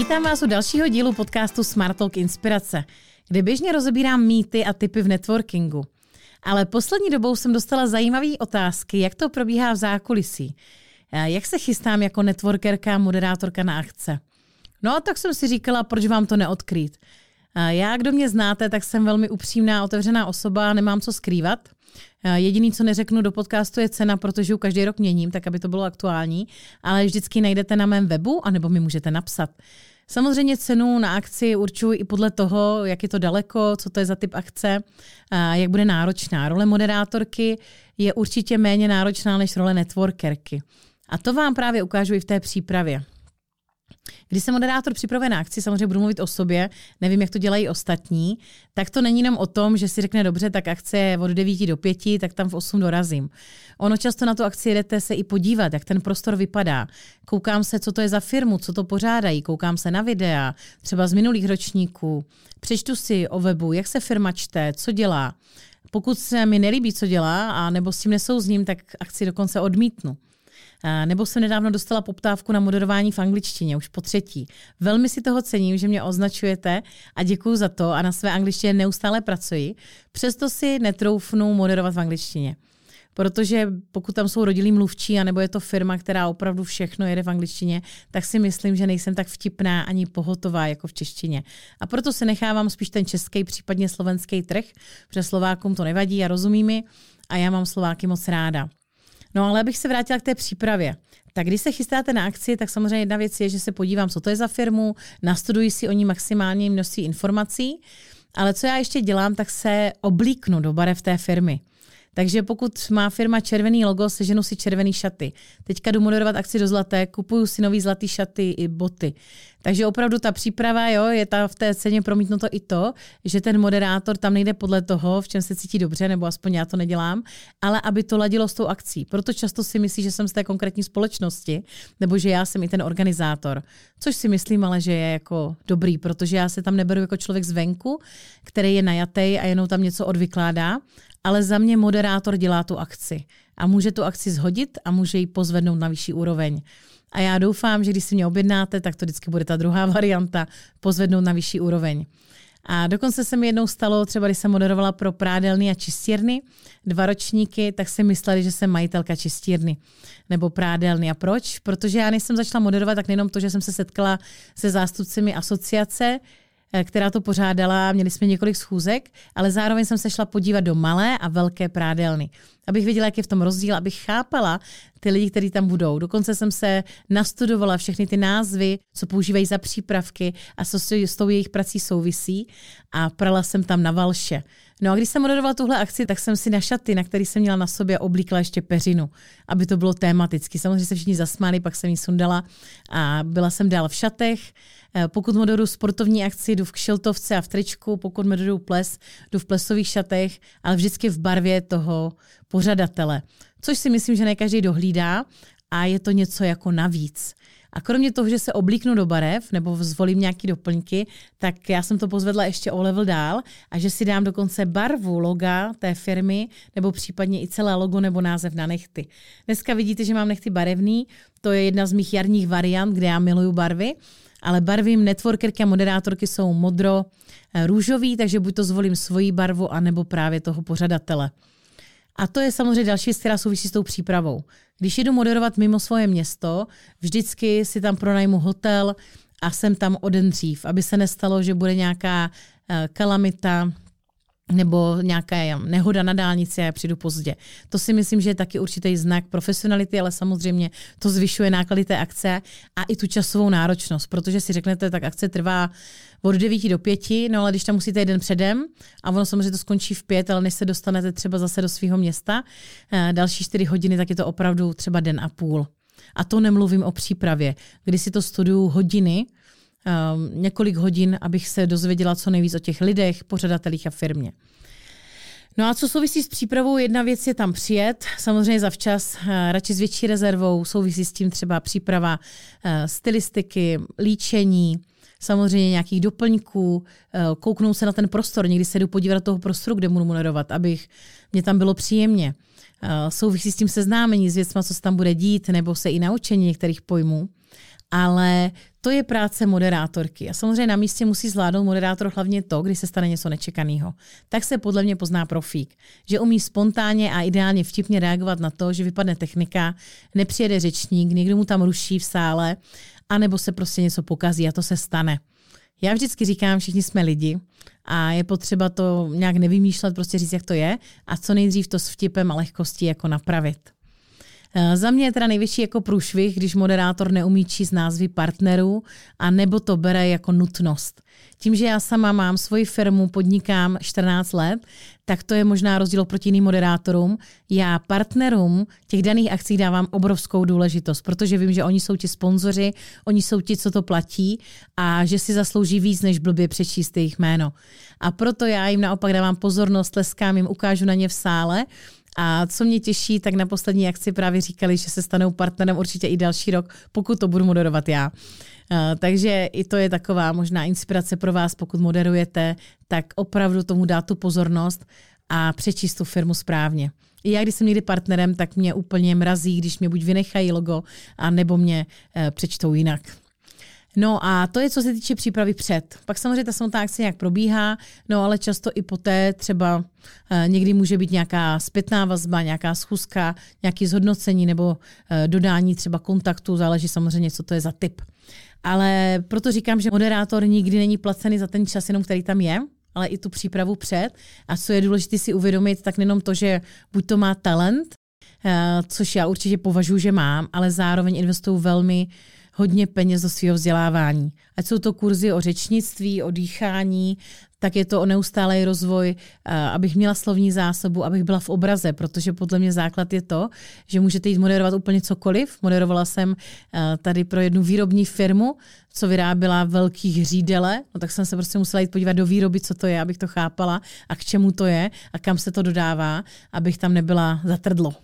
Vítám vás u dalšího dílu podcastu Smart Talk Inspirace, kde běžně rozebírám mýty a typy v networkingu. Ale poslední dobou jsem dostala zajímavé otázky, jak to probíhá v zákulisí. Jak se chystám jako networkerka a moderátorka na akce. No a tak jsem si říkala, proč vám to neodkrýt. Já, kdo mě znáte, tak jsem velmi upřímná, otevřená osoba, nemám co skrývat. Jediný, co neřeknu do podcastu, je cena, protože ju každý rok měním, tak aby to bylo aktuální, ale vždycky najdete na mém webu, anebo mi můžete napsat. Samozřejmě cenu na akci určuji i podle toho, jak je to daleko, co to je za typ akce, jak bude náročná. Role moderátorky je určitě méně náročná než role networkerky. A to vám právě ukážu i v té přípravě. Když se moderátor připravuje na akci, samozřejmě budu mluvit o sobě, nevím, jak to dělají ostatní, tak to není jenom o tom, že si řekne dobře, tak akce je od 9 do 5, tak tam v 8 dorazím. Ono často na tu akci jedete se i podívat, jak ten prostor vypadá. Koukám se, co to je za firmu, co to pořádají, koukám se na videa, třeba z minulých ročníků, přečtu si o webu, jak se firma čte, co dělá. Pokud se mi nelíbí, co dělá, a nebo s tím nesouzním, tak akci dokonce odmítnu. Nebo jsem nedávno dostala poptávku na moderování v angličtině, už po třetí. Velmi si toho cením, že mě označujete a děkuji za to a na své angličtině neustále pracuji. Přesto si netroufnu moderovat v angličtině. Protože pokud tam jsou rodilí mluvčí, anebo je to firma, která opravdu všechno jede v angličtině, tak si myslím, že nejsem tak vtipná ani pohotová jako v češtině. A proto se nechávám spíš ten český, případně slovenský trh, protože Slovákům to nevadí a rozumí mi a já mám Slováky moc ráda. No ale abych se vrátila k té přípravě. Tak když se chystáte na akci, tak samozřejmě jedna věc je, že se podívám, co to je za firmu, nastuduji si o ní maximálně množství informací, ale co já ještě dělám, tak se oblíknu do barev té firmy. Takže pokud má firma červený logo, seženu si červený šaty. Teďka jdu moderovat akci do zlaté, kupuju si nový zlatý šaty i boty. Takže opravdu ta příprava, jo, je ta v té ceně promítnuto i to, že ten moderátor tam nejde podle toho, v čem se cítí dobře, nebo aspoň já to nedělám, ale aby to ladilo s tou akcí. Proto často si myslí, že jsem z té konkrétní společnosti, nebo že já jsem i ten organizátor. Což si myslím ale, že je jako dobrý, protože já se tam neberu jako člověk zvenku, který je najatý a jenom tam něco odvykládá, ale za mě moderátor dělá tu akci a může tu akci zhodit a může ji pozvednout na vyšší úroveň. A já doufám, že když si mě objednáte, tak to vždycky bude ta druhá varianta, pozvednout na vyšší úroveň. A dokonce se mi jednou stalo, třeba když jsem moderovala pro prádelny a čistírny, dva ročníky, tak si mysleli, že jsem majitelka čistírny nebo prádelny. A proč? Protože já než jsem začala moderovat, tak nejenom to, že jsem se setkala se zástupcemi asociace, která to pořádala, měli jsme několik schůzek, ale zároveň jsem se šla podívat do malé a velké prádelny. Abych věděla, jak je v tom rozdíl, abych chápala ty lidi, kteří tam budou. Dokonce jsem se nastudovala všechny ty názvy, co používají za přípravky a co s tou jejich prací souvisí a prala jsem tam na valše. No a když jsem moderovala tuhle akci, tak jsem si na šaty, na který jsem měla na sobě, oblíkla ještě peřinu, aby to bylo tematicky. Samozřejmě se všichni zasmáli, pak jsem ji sundala a byla jsem dál v šatech. Eh, pokud moderuju sportovní akci, jdu v kšiltovce a v tričku, pokud moderuju ples, jdu v plesových šatech, ale vždycky v barvě toho pořadatele. Což si myslím, že ne každý dohlídá a je to něco jako navíc. A kromě toho, že se oblíknu do barev nebo zvolím nějaký doplňky, tak já jsem to pozvedla ještě o level dál a že si dám dokonce barvu loga té firmy nebo případně i celé logo nebo název na nechty. Dneska vidíte, že mám nechty barevný, to je jedna z mých jarních variant, kde já miluju barvy ale barvy networkerky a moderátorky jsou modro eh, růžový, takže buď to zvolím svoji barvu, anebo právě toho pořadatele. A to je samozřejmě další věc, která souvisí s tou přípravou. Když jedu moderovat mimo svoje město, vždycky si tam pronajmu hotel a jsem tam o den dřív, aby se nestalo, že bude nějaká eh, kalamita, nebo nějaká nehoda na dálnici a já přijdu pozdě. To si myslím, že je taky určitý znak profesionality, ale samozřejmě to zvyšuje náklady té akce a i tu časovou náročnost, protože si řeknete, tak akce trvá od 9 do 5, no ale když tam musíte jeden předem a ono samozřejmě to skončí v 5, ale než se dostanete třeba zase do svého města, eh, další 4 hodiny, tak je to opravdu třeba den a půl. A to nemluvím o přípravě, kdy si to studuju hodiny, um, několik hodin, abych se dozvěděla co nejvíc o těch lidech, pořadatelích a firmě. No a co souvisí s přípravou, jedna věc je tam přijet, samozřejmě zavčas, eh, radši s větší rezervou, souvisí s tím třeba příprava eh, stylistiky, líčení, samozřejmě nějakých doplňků, eh, kouknout se na ten prostor, někdy se jdu podívat do toho prostoru, kde budu moderovat, abych mě tam bylo příjemně. Souvisí s tím seznámení s věcma, co se tam bude dít, nebo se i naučení některých pojmů ale to je práce moderátorky. A samozřejmě na místě musí zvládnout moderátor hlavně to, když se stane něco nečekaného. Tak se podle mě pozná profík, že umí spontánně a ideálně vtipně reagovat na to, že vypadne technika, nepřijede řečník, někdo mu tam ruší v sále, anebo se prostě něco pokazí a to se stane. Já vždycky říkám, všichni jsme lidi a je potřeba to nějak nevymýšlet, prostě říct, jak to je a co nejdřív to s vtipem a lehkostí jako napravit. Eh, za mě je teda největší jako průšvih, když moderátor neumí číst názvy partnerů a nebo to bere jako nutnost. Tím, že já sama mám svoji firmu, podnikám 14 let, tak to je možná rozdíl proti jiným moderátorům. Já partnerům těch daných akcí dávám obrovskou důležitost, protože vím, že oni jsou ti sponzoři, oni jsou ti, co to platí a že si zaslouží víc, než blbě přečíst jejich jméno. A proto já jim naopak dávám pozornost, tleskám jim, ukážu na ně v sále a co mě těší, tak na poslední akci právě říkali, že se stanou partnerem určitě i další rok, pokud to budu moderovat já. Takže i to je taková možná inspirace pro vás, pokud moderujete, tak opravdu tomu dát tu pozornost a přečíst tu firmu správně. I já, když jsem někdy partnerem, tak mě úplně mrazí, když mě buď vynechají logo, a nebo mě e, přečtou jinak. No a to je, co se týče přípravy před. Pak samozřejmě ta samotná akce nějak probíhá, no ale často i poté třeba e, někdy může být nějaká zpětná vazba, nějaká schůzka, nějaké zhodnocení nebo e, dodání třeba kontaktu, záleží samozřejmě, co to je za typ. Ale proto říkám, že moderátor nikdy není placený za ten čas, jenom který tam je, ale i tu přípravu před. A co je důležité si uvědomit, tak nejenom to, že buď to má talent, e, což já určitě považuji, že mám, ale zároveň investuju velmi hodně peněz do svého vzdělávání. Ať jsou to kurzy o řečnictví, o dýchání, tak je to o neustálý rozvoj, eh, abych měla slovní zásobu, abych byla v obraze, protože podle mě základ je to, že můžete jít moderovat úplně cokoliv. Moderovala jsem eh, tady pro jednu výrobní firmu, co vyráběla velkých řídele, no tak jsem se prostě musela jít podívat do výroby, co to je, abych to chápala a k čemu to je a kam se to dodává, abych tam nebyla zatrdlo.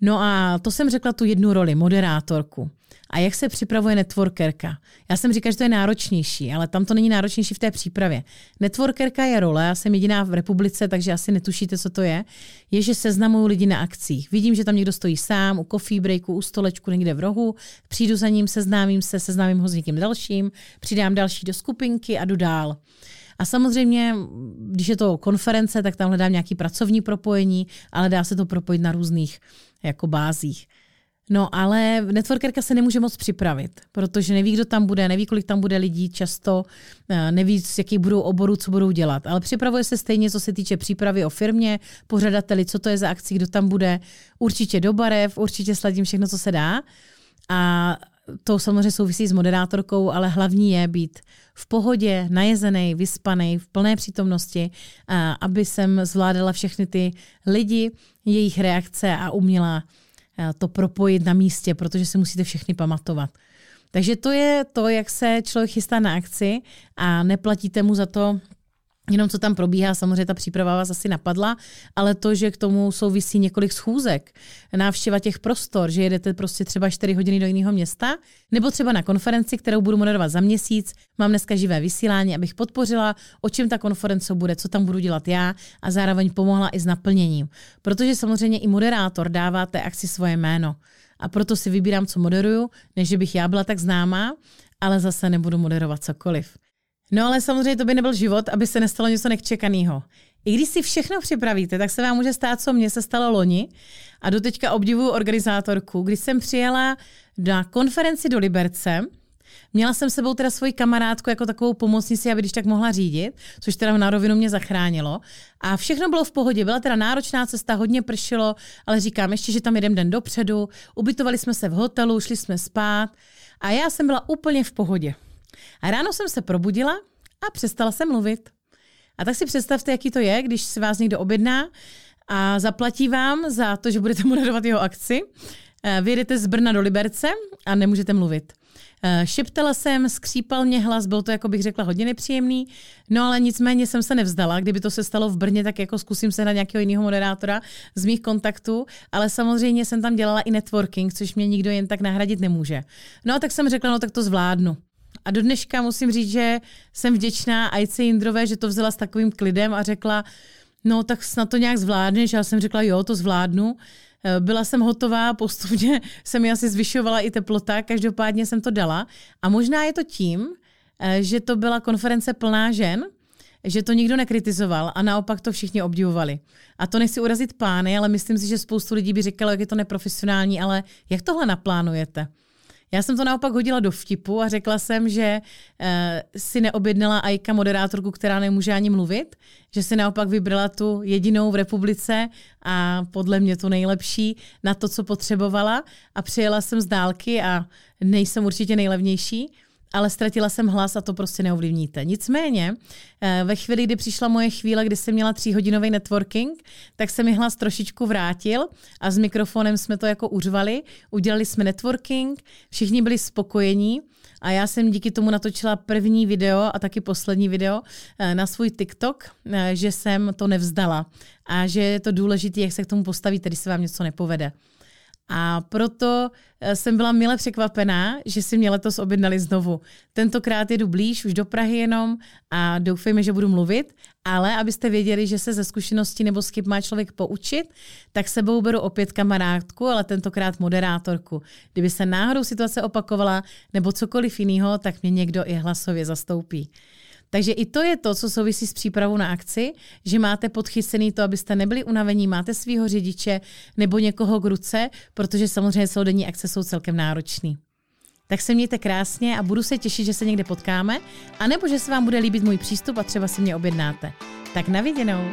No a to jsem řekla tu jednu roli, moderátorku. A jak se připravuje networkerka? Já jsem říkala, že to je náročnější, ale tam to není náročnější v té přípravě. Networkerka je role, já jsem jediná v republice, takže asi netušíte, co to je. Je, že seznamuju lidi na akcích. Vidím, že tam někdo stojí sám, u coffee breaku, u stolečku někde v rohu, přijdu za ním, seznámím se, seznámím ho s někým dalším, přidám další do skupinky a jdu dál. A samozřejmě, když je to konference, tak tam hledám nějaký pracovní propojení, ale dá se to propojit na různých jako bázích. No ale networkerka se nemůže moc připravit, protože neví, kdo tam bude, neví, kolik tam bude lidí, často eh, neví, z jakých budou oborů, co budou dělat. Ale připravuje se stejně, co se týče přípravy o firmě, pořadateli, co to je za akcí, kdo tam bude. Určitě do barev, určitě sledím všechno, co se dá. A to samozřejmě souvisí s moderátorkou, ale hlavní je být v pohodě, najezený, vyspaný, v plné přítomnosti, aby jsem zvládala všechny ty lidi, jejich reakce a uměla to propojit na místě, protože si musíte všechny pamatovat. Takže to je to, jak se člověk chystá na akci a neplatíte mu za to Jenom co tam probíhá, samozřejmě ta příprava vás asi napadla, ale to, že k tomu souvisí několik schůzek, návštěva těch prostor, že jedete prostě třeba 4 hodiny do jiného města, nebo třeba na konferenci, kterou budu moderovat za měsíc, mám dneska živé vysílání, abych podpořila, o čem ta konference bude, co tam budu dělat já a zároveň pomohla i s naplněním. Protože samozřejmě i moderátor dává té akci svoje jméno. A proto si vybírám, co moderuju, než bych já byla tak známá, ale zase nebudu moderovat cokoliv. No ale samozřejmě to by nebyl život, aby se nestalo něco nečekaného. I když si všechno připravíte, tak se vám může stát, co mně se stalo loni. A do teďka obdivuju organizátorku. Když jsem přijela na konferenci do Liberce, Měla jsem sebou teda svoji kamarádku jako takovou pomocnici, aby když tak mohla řídit, což teda na rovinu mě zachránilo. A všechno bylo v pohodě. Byla teda náročná cesta, hodně pršilo, ale říkám ještě, že tam jeden den dopředu. Ubytovali jsme se v hotelu, šli jsme spát a já jsem byla úplně v pohodě. A ráno jsem se probudila a přestala jsem mluvit. A tak si představte, jaký to je, když si vás někdo objedná a zaplatí vám za to, že budete moderovat jeho akci. Eh, vyjedete z Brna do Liberce a nemůžete mluvit. Eh, šeptala jsem, skřípal mě hlas, bylo to, jako bych řekla, hodně nepříjemný, no ale nicméně jsem se nevzdala. Kdyby to se stalo v Brně, tak jako zkusím se na nějakého jiného moderátora z mých kontaktů, ale samozřejmě jsem tam dělala i networking, což mě nikdo jen tak nahradit nemůže. No a tak jsem řekla, no tak to zvládnu. A do dneška musím říct, že jsem vděčná Ajce Jindrové, že to vzala s takovým klidem a řekla, no tak snad to nějak zvládneš. Já jsem řekla, jo, to zvládnu. Eh, byla jsem hotová, postupně se mi asi zvyšovala i teplota, každopádně jsem to dala. A možná je to tím, eh, že to byla konference plná žen, že to nikdo nekritizoval a naopak to všichni obdivovali. A to nechci urazit plány, ale myslím si, že spoustu lidí by říkalo, jak je to neprofesionální, ale jak tohle naplánujete? Já jsem to naopak hodila do vtipu a řekla jsem, že uh, si neobjednala Aika moderátorku, která nemůže ani mluvit, že si naopak vybrala tu jedinou v republice a podle mě tu nejlepší na to, co potřebovala. A přijela jsem z dálky a nejsem určitě nejlevnější, ale ztratila jsem hlas a to prostě neovlivníte. Nicméně, eh, ve chvíli, kdy přišla moje chvíle, kdy jsem měla tříhodinový networking, tak se mi hlas trošičku vrátil a s mikrofonem jsme to jako uřvali, udělali jsme networking, všichni byli spokojení a já jsem díky tomu natočila první video a taky poslední video eh, na svůj TikTok, eh, že jsem to nevzdala a že je to důležité, jak se k tomu postavíte, když se vám něco nepovede. A proto eh, jsem byla mile překvapená, že si mě letos objednali znovu. Tentokrát jedu blíž, už do Prahy jenom a doufejme, že budu mluvit, ale abyste věděli, že se ze zkušenosti nebo skip má člověk poučit, tak sebou beru opět kamarádku, ale tentokrát moderátorku. Kdyby se náhodou situace opakovala nebo cokoliv jiného, tak mě někdo i hlasově zastoupí. Takže i to je to, co souvisí s přípravou na akci, že máte podchycený to, abyste nebyli unavení, máte svého řidiče nebo někoho k ruce, protože samozřejmě celodenní akce jsou celkem náročný. Tak se mějte krásně a budu se těšit, že se někde potkáme, anebo že se vám bude líbit můj přístup a třeba si mě objednáte. Tak na viděnou.